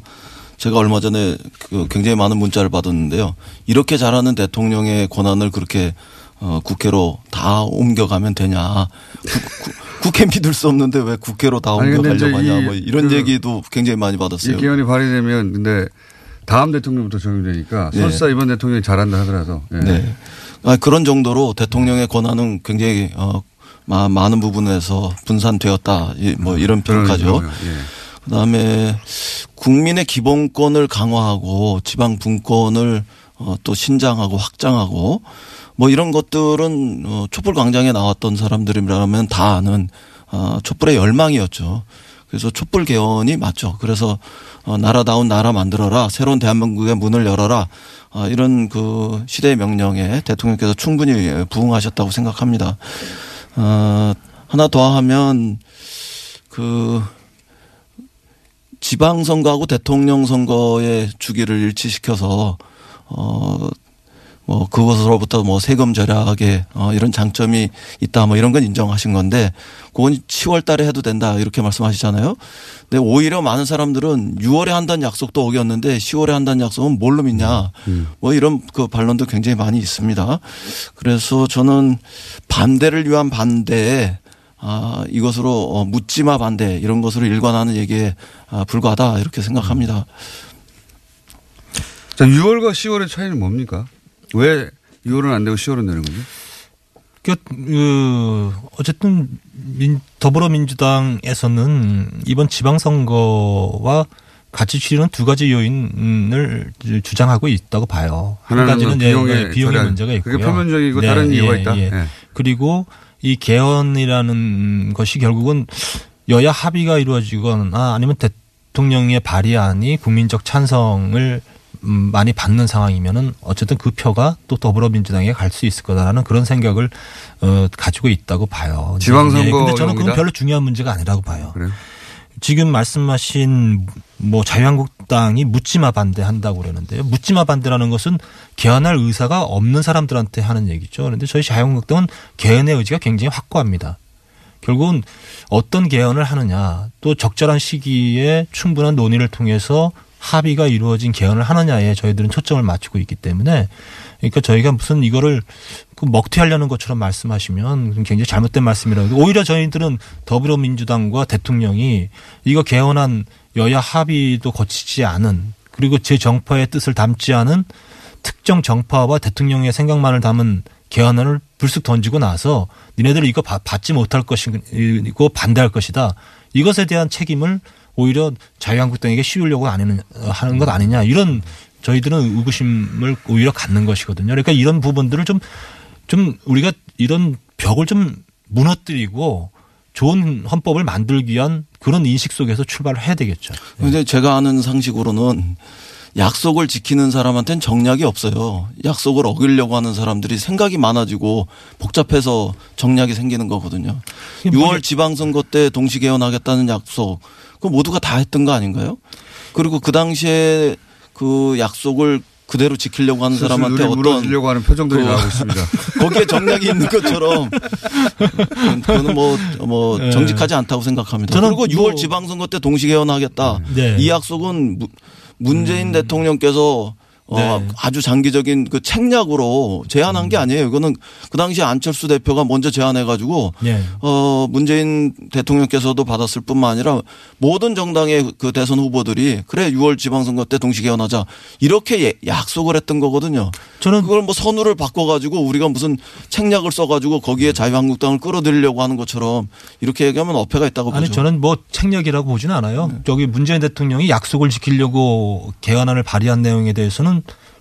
제가 얼마 전에 그 굉장히 많은 문자를 받았는데요. 이렇게 잘하는 대통령의 권한을 그렇게 어 국회로 다 옮겨가면 되냐. 국회 믿을 수 없는데 왜 국회로 다 옮겨가려고 하냐. 이뭐 이런 그 얘기도 굉장히 많이 받았어요. 이 개헌이 발의되면 근데 다음 대통령부터 적용되니까 네. 설사 이번 대통령이 잘한다 하더라도 예. 네. 아, 그런 정도로 대통령의 권한은 굉장히 어, 마- 많은 부분에서 분산되었다. 이- 뭐 이런 평가죠. 예. 그다음에 국민의 기본권을 강화하고 지방 분권을 어, 또 신장하고 확장하고 뭐 이런 것들은 어, 촛불 광장에 나왔던 사람들이라면 다 아는 어, 촛불의 열망이었죠. 그래서 촛불 개헌이 맞죠. 그래서 어, 나라다운 나라 만들어라. 새로운 대한민국의 문을 열어라. 아, 이런 그 시대의 명령에 대통령께서 충분히 부응하셨다고 생각합니다. 어, 하나 더 하면 그 지방 선거하고 대통령 선거의 주기를 일치시켜서 어, 뭐 그것으로부터 뭐 세금 절약에 어 이런 장점이 있다 뭐 이런 건 인정하신 건데 그건 10월 달에 해도 된다 이렇게 말씀하시잖아요. 근데 오히려 많은 사람들은 6월에 한다는 약속도 어겼는데 10월에 한다는 약속은 뭘로 믿냐 뭐 이런 그 반론도 굉장히 많이 있습니다. 그래서 저는 반대를 위한 반대에 아, 이것으로 어, 묻지마 반대 이런 것으로 일관하는 얘기에 아, 불과하다 이렇게 생각합니다. 자 6월과 10월의 차이는 뭡니까? 왜 6월은 안 되고 10월은 되는 거죠? 그, 그 어쨌든 민, 더불어민주당에서는 이번 지방선거와 같이 치르는 두 가지 요인을 주장하고 있다고 봐요. 한 가지는 뭐 이제 비용의 비용의 절약. 문제가 있고요. 그게 표면적이고 다른 이유가 있다? 예. 예. 그리고 이 개헌이라는 것이 결국은 여야 합의가 이루어지거나 아니면 대통령의 발의안이 국민적 찬성을 음, 많이 받는 상황이면은 어쨌든 그 표가 또 더불어민주당에 갈 수 있을 거다라는 그런 생각을 어, 가지고 있다고 봐요. 지방선거 예, 근데 저는 그건? 별로 중요한 문제가 아니라고 봐요. 그래요? 지금 말씀하신 뭐 자유한국당이 묻지마 반대한다고 그러는데요. 묻지마 반대라는 것은 개헌할 의사가 없는 사람들한테 하는 얘기죠. 그런데 저희 자유한국당은 개헌의 의지가 굉장히 확고합니다. 결국은 어떤 개헌을 하느냐 또 적절한 시기에 충분한 논의를 통해서 합의가 이루어진 개헌을 하느냐에 저희들은 초점을 맞추고 있기 때문에 그러니까 저희가 무슨 이거를 그 먹튀하려는 것처럼 말씀하시면 굉장히 잘못된 말씀이라고 오히려 저희들은 더불어민주당과 대통령이 이거 개헌한 여야 합의도 거치지 않은 그리고 제 정파의 뜻을 담지 않은 특정 정파와 대통령의 생각만을 담은 개헌안을 불쑥 던지고 나서 니네들 이거 받- 받지 못할 것이고 반대할 것이다. 이것에 대한 책임을 오히려 자유한국당에게 씌우려고 하는, 하는 것 아니냐. 이런 저희들은 의구심을 오히려 갖는 것이거든요. 그러니까 이런 부분들을 좀, 좀 우리가 이런 벽을 좀 무너뜨리고 좋은 헌법을 만들기 위한 그런 인식 속에서 출발을 해야 되겠죠. 근데 제가 아는 상식으로는 약속을 지키는 사람한테는 정략이 없어요. 약속을 어기려고 하는 사람들이 생각이 많아지고 복잡해서 정략이 생기는 거거든요. 6월 지방선거 때 동시 개헌하겠다는 약속, 그 모두가 다 했던 거 아닌가요? 그리고 그 당시에 그 약속을 그대로 지키려고 하는 사람한테 어떤 물어지려고 하는 표정들이 그 나오고 있습니다. 거기에 정략이 있는 것처럼 그거는 뭐, 뭐 네. 정직하지 않다고 생각합니다. 저는 그리고 6월 뭐- 지방선거 때 동시 개헌하겠다. 네. 이 약속은 무- 문재인 대통령께서 어, 네. 아주 장기적인 그 책략으로 제안한 음. 게 아니에요. 이거는 그 당시 안철수 대표가 먼저 제안해가지고 예. 어, 문재인 대통령께서도 받았을 뿐만 아니라 모든 정당의 그 대선 후보들이 그래 6월 지방선거 때 동시 개헌하자 이렇게 예- 약속을 했던 거거든요. 저는 그걸 뭐 선우를 바꿔가지고 우리가 무슨 책략을 써가지고 거기에 자유한국당을 끌어들이려고 하는 것처럼 이렇게 얘기하면 어폐가 있다고 아니 보죠. 저는 뭐 책략이라고 보지는 않아요. 네. 저기 문재인 대통령이 약속을 지키려고 개헌안을 발의한 내용에 대해서는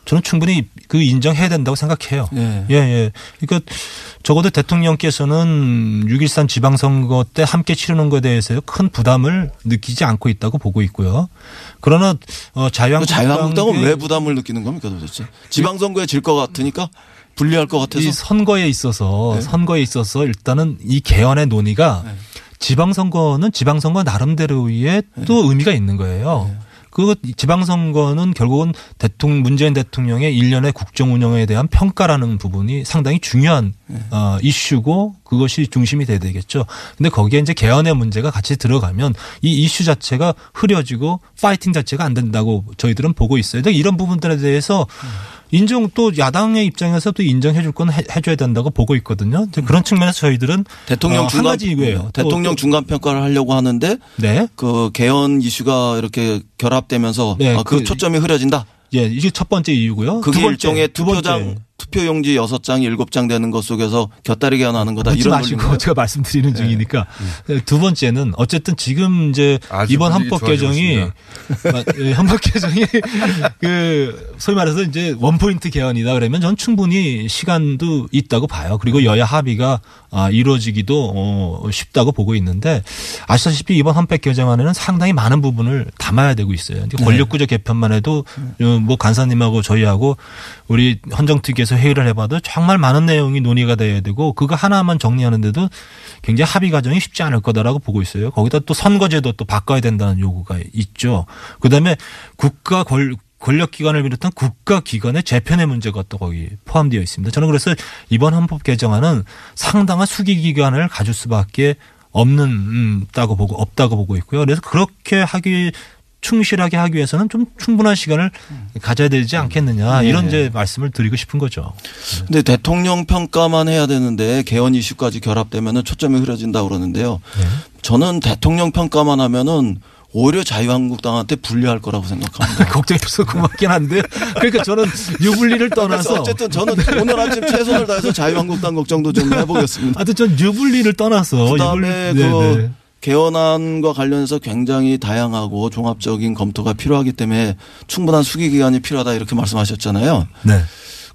저는 충분히 그 인정해야 된다고 생각해요. 예. 예, 예. 그러니까 적어도 대통령께서는 6.13 지방선거 때 함께 치르는 것에 대해서 큰 부담을 느끼지 않고 있다고 보고 있고요. 그러나 어, 자유한국당 자유한국당은 왜 부담을 느끼는 겁니까 도대체? 지방선거에 질 것 같으니까 불리할 것 같아서 이 선거에 있어서 네. 선거에 있어서 일단은 이 개헌의 논의가 지방선거는 지방선거 나름대로의 또 의미가 있는 거예요. 그 지방선거는 결국은 대통령 문재인 대통령의 일련의 국정 운영에 대한 평가라는 부분이 상당히 중요한 어, 이슈고 그것이 중심이 돼야 되겠죠. 근데 거기에 이제 개헌의 문제가 같이 들어가면 이 이슈 자체가 흐려지고 파이팅 자체가 안 된다고 저희들은 보고 있어요. 이런 부분들에 대해서 인정 또 야당의 입장에서 또 인정해 줄 건 해줘야 된다고 보고 있거든요. 그런 측면에서 저희들은 대통령 어, 한 중간 가지 이거예요. 또- 대통령 또- 중간 평가를 하려고 하는데 네. 그 개헌 이슈가 이렇게 결합되면서 네, 아, 그, 그- 초점이 흐려진다. 예, 이게 첫 번째 이유고요. 그게 일종의 두 번째. 투표장 투표 용지 6장 7장 되는 것 속에서 곁다리 개헌하는 거다. 이런 마시고 논리인가요? 제가 말씀드리는 중이니까 두 번째는 어쨌든 지금 이제 이번 분위기 헌법 개정이 예, 헌법 개정이 그 소위 말해서 이제 원 포인트 개헌이다 그러면 전 충분히 시간도 있다고 봐요. 그리고 여야 합의가 아, 이루어지기도 어, 쉽다고 보고 있는데 아시다시피 이번 헌법 개정안에는 상당히 많은 부분을 담아야 되고 있어요. 권력구조 개편만 해도 어, 뭐 간사님하고 저희하고 우리 헌정특위에서 회의를 해봐도 정말 많은 내용이 논의가 돼야 되고 그거 하나만 정리하는데도 굉장히 합의 과정이 쉽지 않을 거다라고 보고 있어요. 거기다 또 선거제도 또 바꿔야 된다는 요구가 있죠. 그다음에 국가 권 권력기관을 비롯한 국가기관의 재편의 문제가 또 거기 포함되어 있습니다. 저는 그래서 이번 헌법 개정안은 상당한 수기기관을 가질 수밖에 없는 음, 다고 보고 없다고 보고 있고요. 그래서 그렇게 하기 충실하게 하기 위해서는 좀 충분한 시간을 가져야 되지 않겠느냐 네. 이런 이제 말씀을 드리고 싶은 거죠. 근데 대통령 평가만 해야 되는데 개헌 이슈까지 결합되면은 초점이 흐려진다 그러는데요. 네. 저는 대통령 평가만 하면은 오히려 자유한국당한테 불리할 거라고 생각합니다. 걱정이 좀 고맙긴 한데 그러니까 저는 유불리를 떠나서 어쨌든 저는 오늘 아침 최선을 다해서 자유한국당 걱정도 좀 해보겠습니다. 하여튼 전 유불리를 떠나서 그다음에 유불리- 그 네, 네. 개헌안과 관련해서 굉장히 다양하고 종합적인 검토가 필요하기 때문에 충분한 수기 기간이 필요하다 이렇게 말씀하셨잖아요. 네.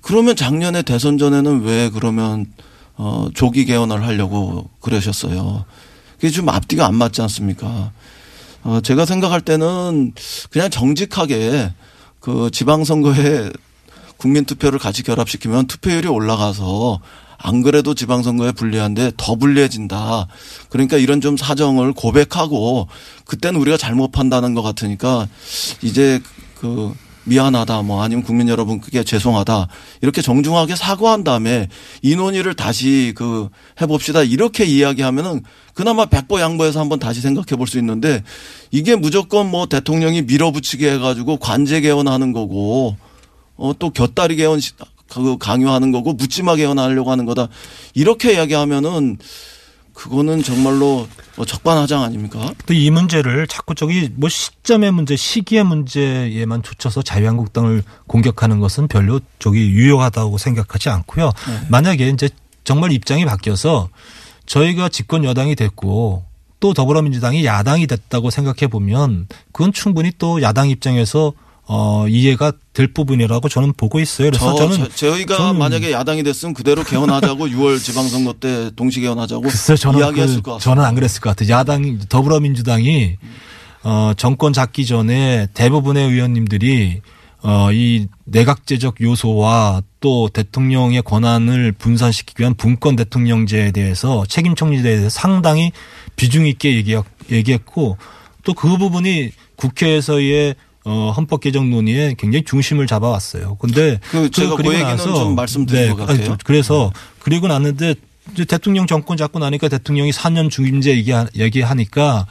그러면 작년에 대선 전에는 왜 그러면 어 조기 개헌을 하려고 그러셨어요. 그게 좀 앞뒤가 안 맞지 않습니까? 어 제가 생각할 때는 그냥 정직하게 그 지방선거에 국민 투표를 같이 결합시키면 투표율이 올라가서 안 그래도 지방선거에 불리한데 더 불리해진다. 그러니까 이런 좀 사정을 고백하고 그때는 우리가 잘못 판단한 것 같으니까 이제 그 미안하다 뭐 아니면 국민 여러분 그게 죄송하다 이렇게 정중하게 사과한 다음에 이 논의를 다시 그 해봅시다 이렇게 이야기하면은 그나마 백보 양보해서 한번 다시 생각해 볼 수 있는데 이게 무조건 뭐 대통령이 밀어붙이게 해가지고 관제 개헌하는 거고 어또 곁다리 개헌 시- 그 강요하는 거고 묻지마 개헌하려고 하는 거다 이렇게 이야기하면은 그거는 정말로 뭐 적반하장 아닙니까? 또이 문제를 자꾸 저기 뭐 시점의 문제, 시기의 문제에만 쫓아서 자유한국당을 공격하는 것은 별로 저기 유효하다고 생각하지 않고요. 만약에 이제 정말 입장이 바뀌어서 저희가 집권 여당이 됐고 또 더불어민주당이 야당이 됐다고 생각해 보면 그건 충분히 또 야당 입장에서 어 이해가 될 부분이라고 저는 보고 있어요. 그래서 저, 저- 저희가 저는 만약에 야당이 됐으면 그대로 개헌하자고 6월 지방선거 때 동시 개헌하자고 글쎄 저는 이야기했을 그, 것 같습니다. 저는 안 그랬을 것 같아요. 야당 더불어민주당이 어 정권 잡기 전에 대부분의 의원님들이 어 이 내각제적 요소와 또 대통령의 권한을 분산시키기 위한 분권 대통령제에 대해서 책임 총리제에 대해서 상당히 비중 있게 얘기, 얘기했고 또 그 부분이 국회에서의 어, 헌법 개정 논의에 굉장히 중심을 잡아왔어요. 근데 그 제가 그 그리고 얘기는 나서 좀 말씀드린 것 아니, 같아요. 그래서 그리고 났는데 대통령 정권 잡고 나니까 대통령이 4년 중임제 얘기, 얘기하니까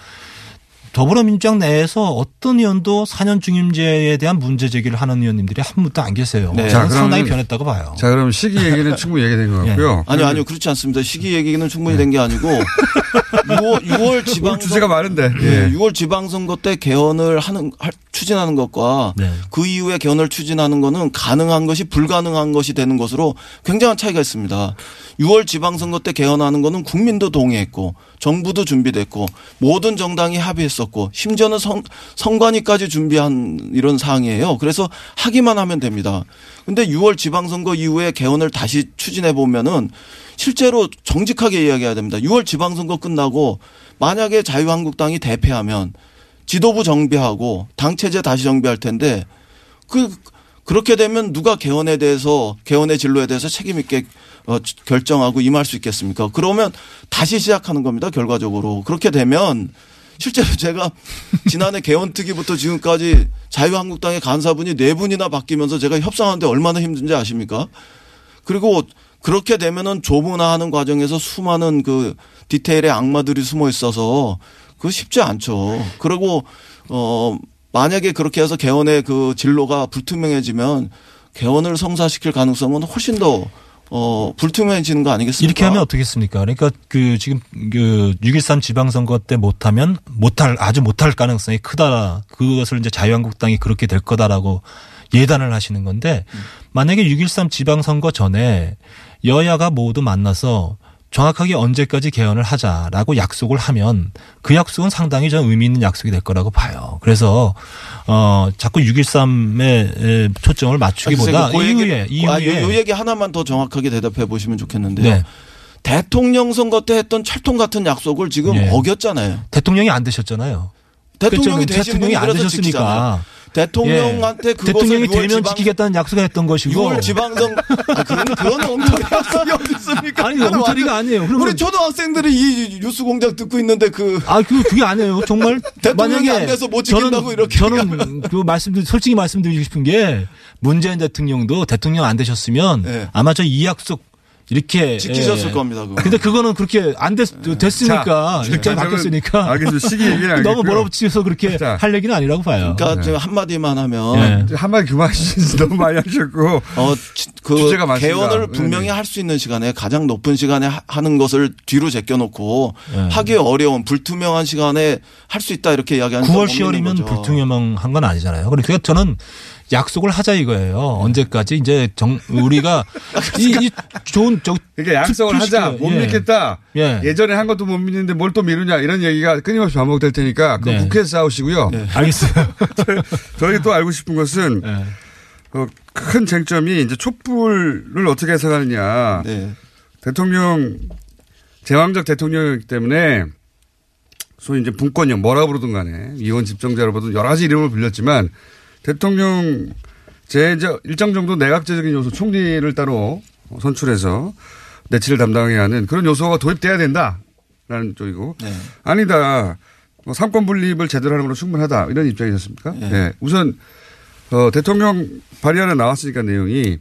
더불어민주당 내에서 어떤 의원도 4년 중임제에 대한 문제 제기를 하는 의원님들이 한 분도 안 계세요. 네. 저는 자, 상당히 변했다고 봐요. 자, 그럼 시기 얘기는 충분히 얘기된 것 같고요. 아니요, 아니요. 그렇지 않습니다. 시기 얘기는 충분히 된 게 아니고 6월, 6월 지방 주제가 많은데. 예. 예. 6월 지방선거 때 개헌을 하는 할- 추진하는 것과 그 이후에 개헌을 추진하는 것은 가능한 것이 불가능한 것이 되는 것으로 굉장한 차이가 있습니다. 6월 지방선거 때 개헌하는 것은 국민도 동의했고 정부도 준비됐고 모든 정당이 합의했었고 심지어는 선, 선관위까지 준비한 이런 사항이에요. 그래서 하기만 하면 됩니다. 근데 6월 지방선거 이후에 개헌을 다시 추진해 보면은 실제로 정직하게 이야기해야 됩니다. 6월 지방선거 끝나고 만약에 자유한국당이 대패하면 지도부 정비하고 당 체제 다시 정비할 텐데 그 그렇게 되면 누가 개헌에 대해서 개헌의 진로에 대해서 책임 있게 어, 결정하고 임할 수 있겠습니까? 그러면 다시 시작하는 겁니다. 결과적으로 그렇게 되면 실제로 제가 지난해 개헌특위부터 지금까지 자유한국당의 간사분이 네 분이나 바뀌면서 제가 협상하는데 얼마나 힘든지 아십니까? 그리고 그렇게 되면은 조문화하는 과정에서 수많은 그 디테일의 악마들이 숨어 있어서 그거 쉽지 않죠. 그리고 어 만약에 그렇게 해서 개헌의 그 진로가 불투명해지면 개헌을 성사시킬 가능성은 훨씬 더 어, 불투명해지는 거 아니겠습니까? 이렇게 하면 어떻겠습니까? 그러니까 그 지금 그 6.13 지방선거 때 못하면 못할 아주 못할 가능성이 크다. 그것을 이제 자유한국당이 그렇게 될 거다라고 예단을 하시는 건데 만약에 6.13 지방선거 전에 여야가 모두 만나서 정확하게 언제까지 개헌을 하자라고 약속을 하면 그 약속은 상당히 좀 의미 있는 약속이 될 거라고 봐요. 그래서 어 자꾸 6.13에 초점을 맞추기보다 아. 그 이후에 얘기, 아, 이후에 요, 요 얘기 하나만 더 정확하게 대답해 보시면 좋겠는데요. 네. 대통령 선거 때 했던 찰통 같은 약속을 지금 네. 어겼잖아요. 대통령이 안 되셨잖아요. 대통령이 그렇죠. 대통령이 안 되셨으니까. 지키잖아요. 대통령한테 예. 대통령이 6월 되면 지키겠다는 약속을 했던 것이고 6월 지방선 아, 그런 그런 엉터리 약속이 어디 있습니까? 아니, 엉터리가 아니에요. 그러면- 우리 초등학생들이 이 뉴스 공장 듣고 있는데 그 아, 그, 그게 아니에요. 정말. 대통령이 안 돼서 못 지킨다고 저는, 이렇게 저는 그 말씀드 솔직히 말씀드리고 싶은 게 문재인 대통령도 대통령 안 되셨으면 아마 저 이 약속 이렇게 네. 지키셨을 예. 겁니다, 그거. 근데 그거는 그렇게 안 됐, 됐으니까 자, 입장이 자, 바뀌었으니까. 알겠습니다. 시기 얘기는. 너무 몰아붙여서 그렇게 할 얘기는 아니라고 봐요. 그러니까 네. 저 한마디만 하면 네. 한마디 그만하시지 너무 많이 하셨고 어, 지- 그 주제가 많습니다. 개헌을 네, 분명히 네. 할수 있는 시간에 가장 높은 시간에 하- 하는 것을 뒤로 제껴놓고 네. 하기 어려운 불투명한 시간에 할 수 있다 이렇게 이야기하는 9월 10월이면 불투명한 건 아니잖아요. 그러니까 저는 약속을 하자 이거예요. 언제까지 이제 정 우리가 이, 이 좋은 저 그러니까 약속을 투- 하자. 못 예. 믿겠다. 예. 예전에 한 것도 못 믿는데 뭘 또 미루냐 이런 얘기가 끊임없이 반복될 테니까 그 네. 국회에서 싸우시고요. 알겠어요. 저희 또 알고 싶은 것은 네. 어, 큰 쟁점이 이제 촛불을 어떻게 해석하느냐. 네. 대통령 제왕적 대통령이기 때문에 소위 이제 분권형 뭐라 부르든 간에 이원 집정자로 보든 여러 가지 이름을 불렸지만 대통령 제 이제 일정 정도 내각제적인 요소 총리를 따로 선출해서 내치를 담당해야 하는 그런 요소가 도입돼야 된다라는 쪽이고 네. 아니다 뭐 삼권 분립을 제대로 하는 걸로 충분하다 이런 입장이셨습니까? 네. 우선 어, 대통령 발의안에 나왔으니까 내용이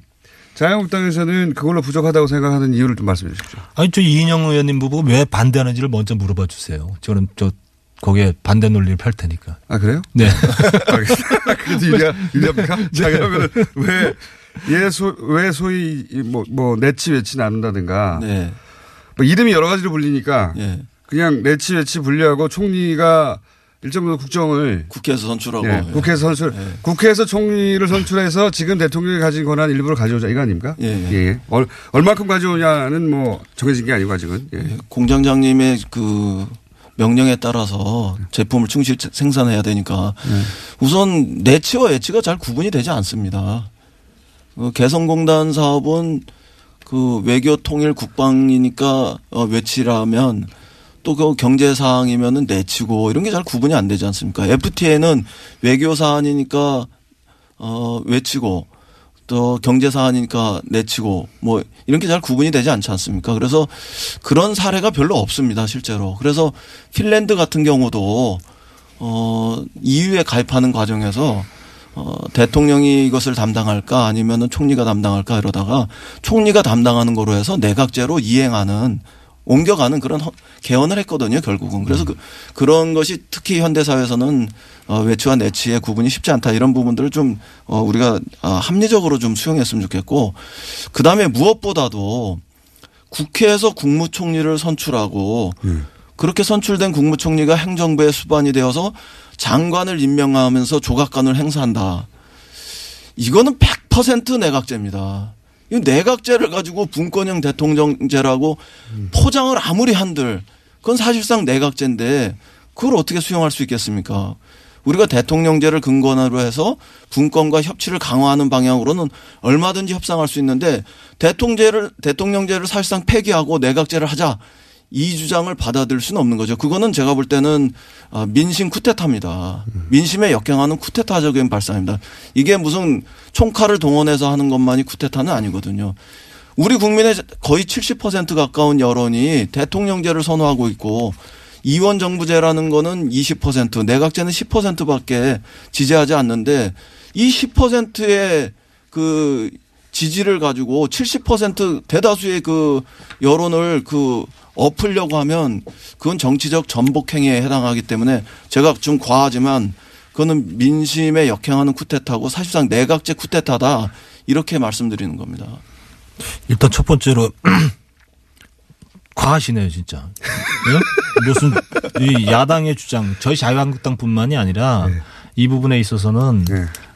자유한국당에서는 그걸로 부족하다고 생각하는 이유를 좀 말씀해 주십시오. 아니 저 이인영 의원님 부부가 왜 반대하는지를 먼저 물어봐 주세요. 저는 저 거기에 반대 논리를 펼 테니까. 아 그래요? 네. 알겠습니다. 유리하, 유리합니까? 자 그러면 왜 예 소, 왜 소위 뭐, 뭐 내치 외치는 않는다든가 네. 뭐 이름이 여러 가지로 불리니까 그냥 내치 외치 분리하고 총리가 일정 정도 국정을 국회에서 선출하고 예, 예. 국회에서 선출 국회에서 총리를 선출해서 지금 대통령이 가진 권한 일부를 가져오자 이거 아닙니까? 예. 얼, 얼마큼 가져오냐는 뭐 정해진 게 아니고 아직은 예. 공장장님의 그 명령에 따라서 제품을 충실 생산해야 되니까 네. 우선 내치와 예치가 잘 구분이 되지 않습니다. 그 개성공단 사업은 그 외교 통일 국방이니까 어, 외치라면 또 그 경제 사항이면은 내치고 이런 게 잘 구분이 안 되지 않습니까? FTA는 외교 사안이니까 어 외치고 또 경제 사안이니까 내치고 뭐 이런 게 잘 구분이 되지 않지 않습니까? 그래서 그런 사례가 별로 없습니다, 실제로. 그래서 핀란드 같은 경우도 어 EU에 가입하는 과정에서 어 대통령이 이것을 담당할까? 아니면은 총리가 담당할까? 이러다가 총리가 담당하는 거로 해서 내각제로 이행하는 옮겨가는 그런 허- 개헌을 했거든요, 결국은. 그래서 그, 그런 것이 특히 현대 사회에서는 어, 외치와 내치의 구분이 쉽지 않다. 이런 부분들을 좀 어, 우리가 어, 합리적으로 좀 수용했으면 좋겠고 그 다음에 무엇보다도 국회에서 국무총리를 선출하고 그렇게 선출된 국무총리가 행정부의 수반이 되어서 장관을 임명하면서 조각관을 행사한다. 이거는 100% 내각제입니다. 이 내각제를 가지고 분권형 대통령제라고 포장을 아무리 한들 그건 사실상 내각제인데 그걸 어떻게 수용할 수 있겠습니까? 우리가 대통령제를 근거로 해서 분권과 협치를 강화하는 방향으로는 얼마든지 협상할 수 있는데 대통령제를 대통령제를 사실상 폐기하고 내각제를 하자 이 주장을 받아들일 수는 없는 거죠. 그거는 제가 볼 때는 아, 민심 쿠데타입니다. 민심에 역행하는 쿠데타적인 발상입니다. 이게 무슨 총칼을 동원해서 하는 것만이 쿠데타는 아니거든요. 우리 국민의 거의 70% 가까운 여론이 대통령제를 선호하고 있고 이원 정부제라는 거는 20% 내각제는 10%밖에 지지하지 않는데 이 10%의 그 지지를 가지고 70% 대다수의 그 여론을 그 엎으려고 하면 그건 정치적 전복 행위에 해당하기 때문에 제가 좀 과하지만 그거는 민심에 역행하는 쿠데타고 사실상 내각제 쿠데타다 이렇게 말씀드리는 겁니다. 일단 첫 번째로 과하시네요, 진짜. 예? 무슨 이 야당의 주장, 저희 자유한국당뿐만이 아니라 이 부분에 있어서는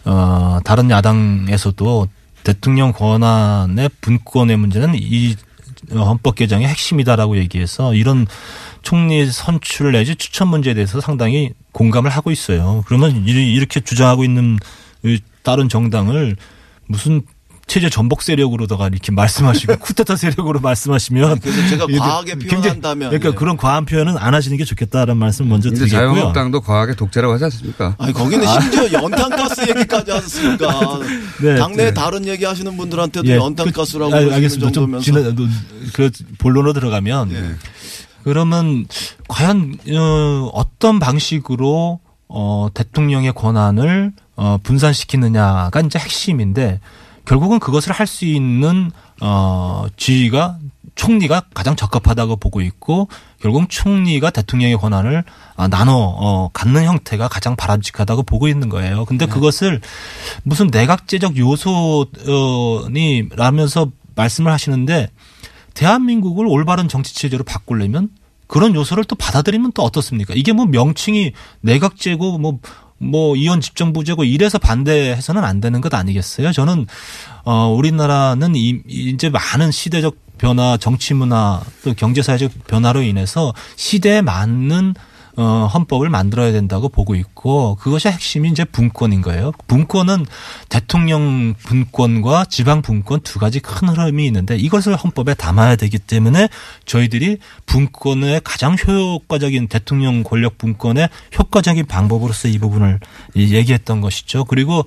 어 다른 야당에서도 대통령 권한의 분권의 문제는 이 헌법 개정의 핵심이다라고 얘기해서 이런 총리 선출 내지 추천 문제에 대해서 상당히 공감을 하고 있어요. 그러면 이- 이렇게 주장하고 있는 이 다른 정당을 무슨 체제 전복 세력으로다가 이렇게 말씀하시고 쿠데타 세력으로 말씀하시면 그래서 제가 과하게 표현한다면 그러니까 예. 그런 과한 표현은 안 하시는 게 좋겠다라는 말씀 먼저 이제 드리겠고요. 자유한국당도 과하게 독재라고 하지 않습니까? 아니 거기는 심지어 연탄가스 얘기까지 하셨으니까 네. 당내 네. 다른 얘기 하시는 분들한테도 예, 연탄가스라고 그, 아, 알겠습니다. 좀 정도면서 지나, 그 본론으로 들어가면 예. 그러면 과연 어, 어떤 방식으로 어, 대통령의 권한을 어, 분산시키느냐가 이제 핵심인데 결국은 그것을 할 수 있는 어, 지위가 총리가 가장 적합하다고 보고 있고 결국 총리가 대통령의 권한을 아, 나눠 어, 갖는 형태가 가장 바람직하다고 보고 있는 거예요. 근데 그것을 무슨 내각제적 요소니라면서 말씀을 하시는데 대한민국을 올바른 정치 체제로 바꾸려면 그런 요소를 또 받아들이면 또 어떻습니까? 이게 뭐 명칭이 내각제고 뭐, 뭐 이원 집정부제고 이래서 반대해서는 안 되는 것 아니겠어요? 저는, 어, 우리나라는 이, 이제 많은 시대적 변화, 정치 문화 또 경제 사회적 변화로 인해서 시대에 맞는 어, 헌법을 만들어야 된다고 보고 있고 그것이 핵심이 이제 분권인 거예요. 분권은 대통령 분권과 지방 분권 두 가지 큰 흐름이 있는데 이것을 헌법에 담아야 되기 때문에 저희들이 분권의 가장 효과적인 대통령 권력 분권의 효과적인 방법으로서 이 부분을 이 얘기했던 것이죠. 그리고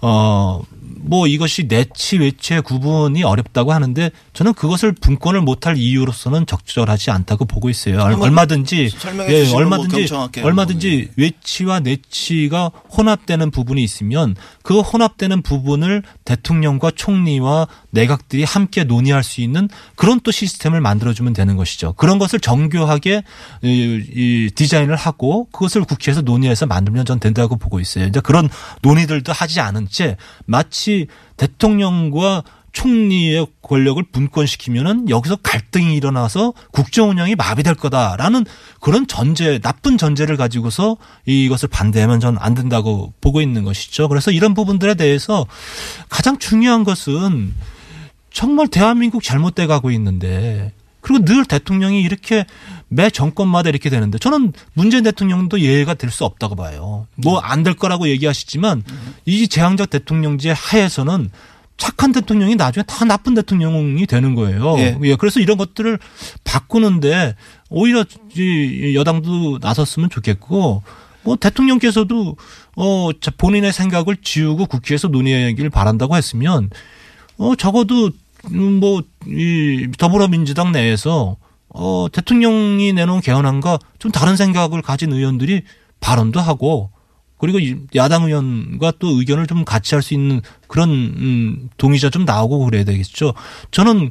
어, 뭐 이것이 내치 외치의 구분이 어렵다고 하는데 저는 그것을 분권을 못할 이유로서는 적절하지 않다고 보고 있어요. 얼- 얼마든지 예, 얼마든지. 얼마든지 외치와 내치가 혼합되는 부분이 있으면 그 혼합되는 부분을 대통령과 총리와 내각들이 함께 논의할 수 있는 그런 또 시스템을 만들어주면 되는 것이죠. 그런 것을 정교하게 이, 이 디자인을 하고 그것을 국회에서 논의해서 만들면 전 된다고 보고 있어요. 이제 그런 논의들도 하지 않은 채 마치 대통령과 총리의 권력을 분권시키면은 여기서 갈등이 일어나서 국정 운영이 마비될 거다라는 그런 전제, 나쁜 전제를 가지고서 이것을 반대하면 전 안 된다고 보고 있는 것이죠. 그래서 이런 부분들에 대해서 가장 중요한 것은 정말 대한민국 잘못돼 가고 있는데 그리고 늘 대통령이 이렇게 매 정권마다 이렇게 되는데 저는 문재인 대통령도 예외가 될 수 없다고 봐요. 뭐 안 될 거라고 얘기하시지만 이 재앙적 대통령제 하에서는 착한 대통령이 나중에 다 나쁜 대통령이 되는 거예요. 예. 예, 그래서 이런 것들을 바꾸는데 오히려 이 여당도 나섰으면 좋겠고 뭐 대통령께서도 어 자, 본인의 생각을 지우고 국회에서 논의하기를 바란다고 했으면 어 적어도 음, 뭐이 더불어민주당 내에서 어 대통령이 내놓은 개헌안과 좀 다른 생각을 가진 의원들이 발언도 하고 그리고 이 야당 의원과 또 의견을 좀 같이 할 수 있는 그런 음 동의자 좀 나오고 그래야 되겠죠. 저는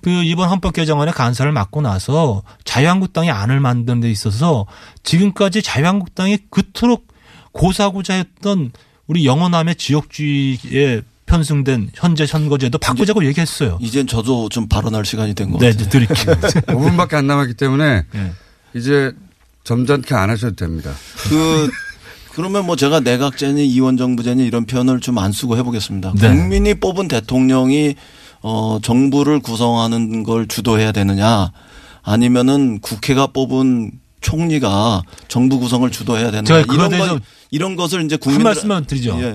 그 이번 헌법 개정안의 간사를 맡고 나서 자유한국당이 안을 만드는 데 있어서 지금까지 자유한국당이 그토록 고사고자 했던 우리 영호남의 지역주의에 편승된 현재 선거제도 바꾸자고 얘기했어요. 이젠 저도 좀 발언할 시간이 된것 네, 같아요. 드릴게요. 5분밖에 안 남았기 때문에 네. 이제 점잖게 안 하셔도 됩니다. 그 그러면 뭐 제가 내각제니 이원정부제니 이런 표현을 좀 안 쓰고 해보겠습니다. 네. 국민이 뽑은 대통령이 어 정부를 구성하는 걸 주도해야 되느냐 아니면은 국회가 뽑은 총리가 정부 구성을 주도해야 되느냐 이런 것 이런 것을 이제 한 국민들 말씀만 드리죠. 예.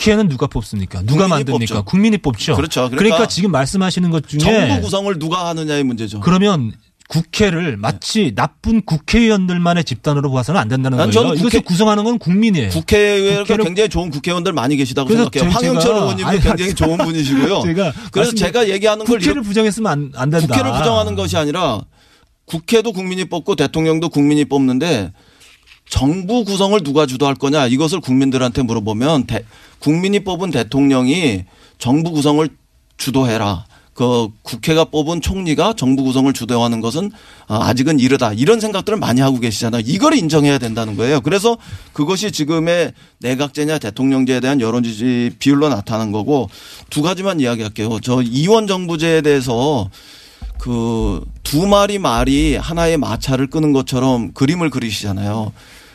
국회는 누가 뽑습니까? 누가 국민이 만듭니까? 뽑죠. 국민이 뽑죠. 그렇죠. 그러니까, 그러니까 지금 말씀하시는 것 중에 정부 구성을 누가 하느냐의 문제죠. 그러면 국회를 마치 나쁜 국회의원들만의 집단으로 봐서는 안 된다는 난 거예요. 저는 국회- 이것을 구성하는 건 국민이에요. 국회의회가 국회를- 굉장히 좋은 국회의원들 많이 계시다고 그래서 생각해요. 제- 황영철 의원님도 아니, 굉장히 좋은 분이시고요. 제가 그래서 제가 얘기하는 걸 국회를 부정했으면 안, 안 된다. 국회를 부정하는 것이 아니라 국회도 국민이 뽑고 대통령도 국민이 뽑는데 정부 구성을 누가 주도할 거냐 이것을 국민들한테 물어보면 대- 국민이 뽑은 대통령이 정부 구성을 주도해라. 그 국회가 뽑은 총리가 정부 구성을 주도하는 것은 아, 아직은 이르다. 이런 생각들을 많이 하고 계시잖아요. 이걸 인정해야 된다는 거예요. 그래서 그것이 지금의 내각제냐 대통령제에 대한 여론 지지 비율로 나타난 거고 두 가지만 이야기할게요. 저 이원 정부제에 대해서 그 두 마리 말이 하나의 마차를 끄는 것처럼 그림을 그리시잖아요.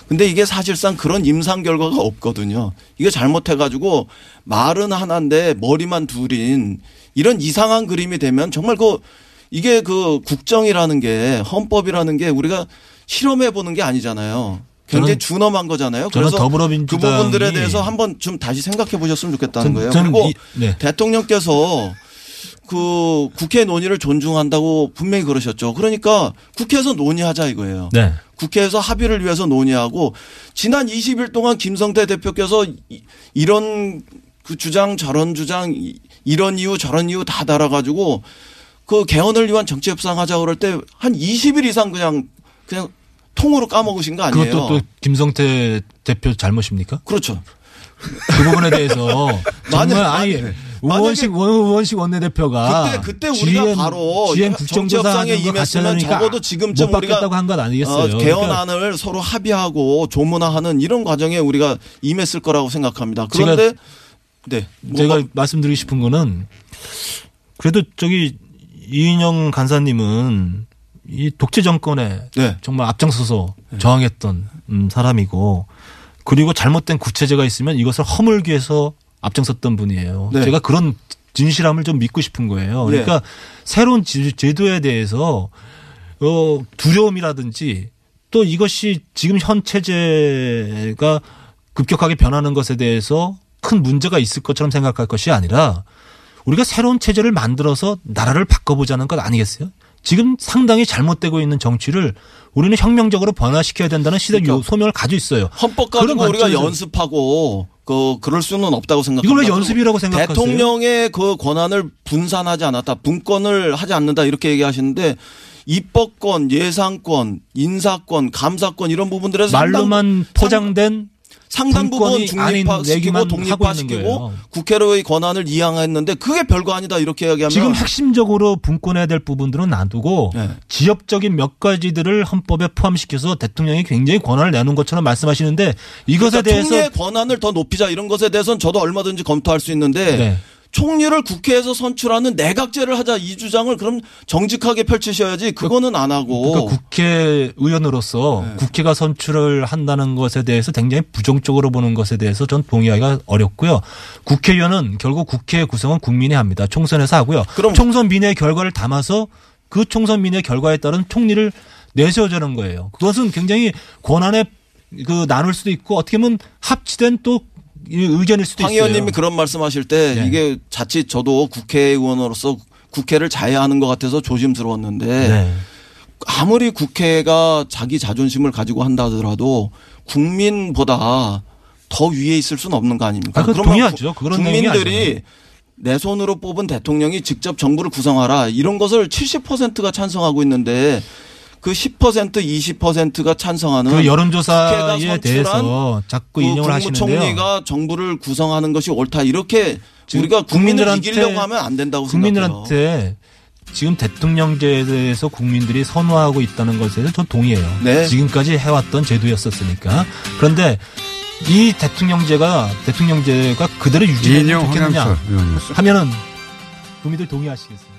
근데 이게 사실상 그런 임상 결과가 없거든요. 이게 잘못해가지고 말은 하나인데 머리만 둘인 이런 이상한 그림이 되면 정말 그 이게 그 국정이라는 게 헌법이라는 게 우리가 실험해 보는 게 아니잖아요. 굉장히 저는- 준엄한 거잖아요. 그래서 그 부분들에 대해서 한번 좀 다시 생각해 보셨으면 좋겠다는 전- 거예요. 그리고 이- 네. 대통령께서 그 국회 논의를 존중한다고 분명히 그러셨죠. 그러니까 국회에서 논의하자 이거예요. 네. 국회에서 합의를 위해서 논의하고 지난 20일 동안 김성태 대표께서 이- 이런 그 주장 저런 주장 이- 이런 이유 저런 이유 다 달아가지고 그 개헌을 위한 정치 협상하자 그럴 때 한 20일 이상 그냥 그냥 통으로 까먹으신 거 아니에요? 그것도 또 김성태 대표 잘못입니까? 그렇죠. 그 부분에 대해서 정말 아니 우원식 원- 우원식 원내대표가 그때 그때 우리가 GM, 바로 GM 정치 국정조사 협상에 하는 거 같이 임했으면 하려니까 적어도 지금쯤 못 우리가 받겠다고 한건 아니겠어요. 어, 그러니까 개헌안을 서로 합의하고 조문화하는 이런 과정에 우리가 임했을 거라고 생각합니다. 그런데 네. 제가 뭐가- 말씀드리고 싶은 거는 그래도 저기 이인영 간사님은 이 독재 정권에 네. 정말 앞장서서 저항했던 음, 사람이고 그리고 잘못된 구체제가 있으면 이것을 허물기 위해서 앞장섰던 분이에요. 네. 제가 그런 진실함을 좀 믿고 싶은 거예요. 그러니까 새로운 지- 제도에 대해서 어, 두려움이라든지 또 이것이 지금 현 체제가 급격하게 변하는 것에 대해서 큰 문제가 있을 것처럼 생각할 것이 아니라 우리가 새로운 체제를 만들어서 나라를 바꿔보자는 것 아니겠어요? 지금 상당히 잘못되고 있는 정치를 우리는 혁명적으로 변화시켜야 된다는 시대 요 소명을 가지고 있어요. 헌법 가지고 우리가 연습하고 그 그럴 수는 없다고 생각합니다. 이걸 왜 연습이라고 생각하세요? 대통령의 그 권한을 분산하지 않았다, 분권을 하지 않는다 이렇게 얘기하시는데 입법권, 예산권, 인사권, 감사권 이런 부분들에서 말로만 포장된 상당 부분 중립화시키고 독립화시키고. 국회로의 권한을 이양했는데 그게 별거 아니다 이렇게 이야기하면 지금 핵심적으로 분권해야 될 부분들은 놔두고 네. 지역적인 몇 가지들을 헌법에 포함시켜서 대통령이 굉장히 권한을 내놓은 것처럼 말씀하시는데 이것에 그러니까 대해서 총리의 권한을 더 높이자 이런 것에 대해서는 저도 얼마든지 검토할 수 있는데 네. 총리를 국회에서 선출하는 내각제를 하자 이 주장을 그럼 정직하게 펼치셔야지 그거는 안 하고 그러니까 국회의원으로서 네. 국회가 선출을 한다는 것에 대해서 굉장히 부정적으로 보는 것에 대해서 전 동의하기가 어렵고요. 국회의원은 결국 국회 구성은 국민이 합니다. 총선에서 하고요. 총선 민의의 결과를 담아서 그 총선 민의의 결과에 따른 총리를 내세워주는 거예요. 그것은 굉장히 권한에 그 나눌 수도 있고 어떻게 보면 합치된 또이 의견일 수도 황 있어요. 의원님이 그런 말씀하실 때 네. 이게 자칫 저도 국회의원으로서 국회를 자해하는 것 같아서 조심스러웠는데 네. 아무리 국회가 자기 자존심을 가지고 한다 하더라도 국민보다 더 위에 있을 수는 없는 거 아닙니까? 아, 그러면 국민들이. 내 손으로 뽑은 대통령이 직접 정부를 구성하라 이런 것을 70%가 찬성하고 있는데 그 10% 20%가 찬성하는 그 여론조사에 대해서 자꾸 그 인용을 하시는데요. 국무총리가 정부를 구성하는 것이 옳다 이렇게 우리가 국민을 국민들한테- 이기려고 하면 안 된다고 생각해요. 국민들한테 지금 대통령제에 대해서 국민들이 선호하고 있다는 것에 대해서 전 동의해요. 네. 지금까지 해왔던 제도였었으니까. 그런데 이 대통령제가 대통령제가 그대로 유지되면 좋겠느냐. 하면은 국민들 동의하시겠어요?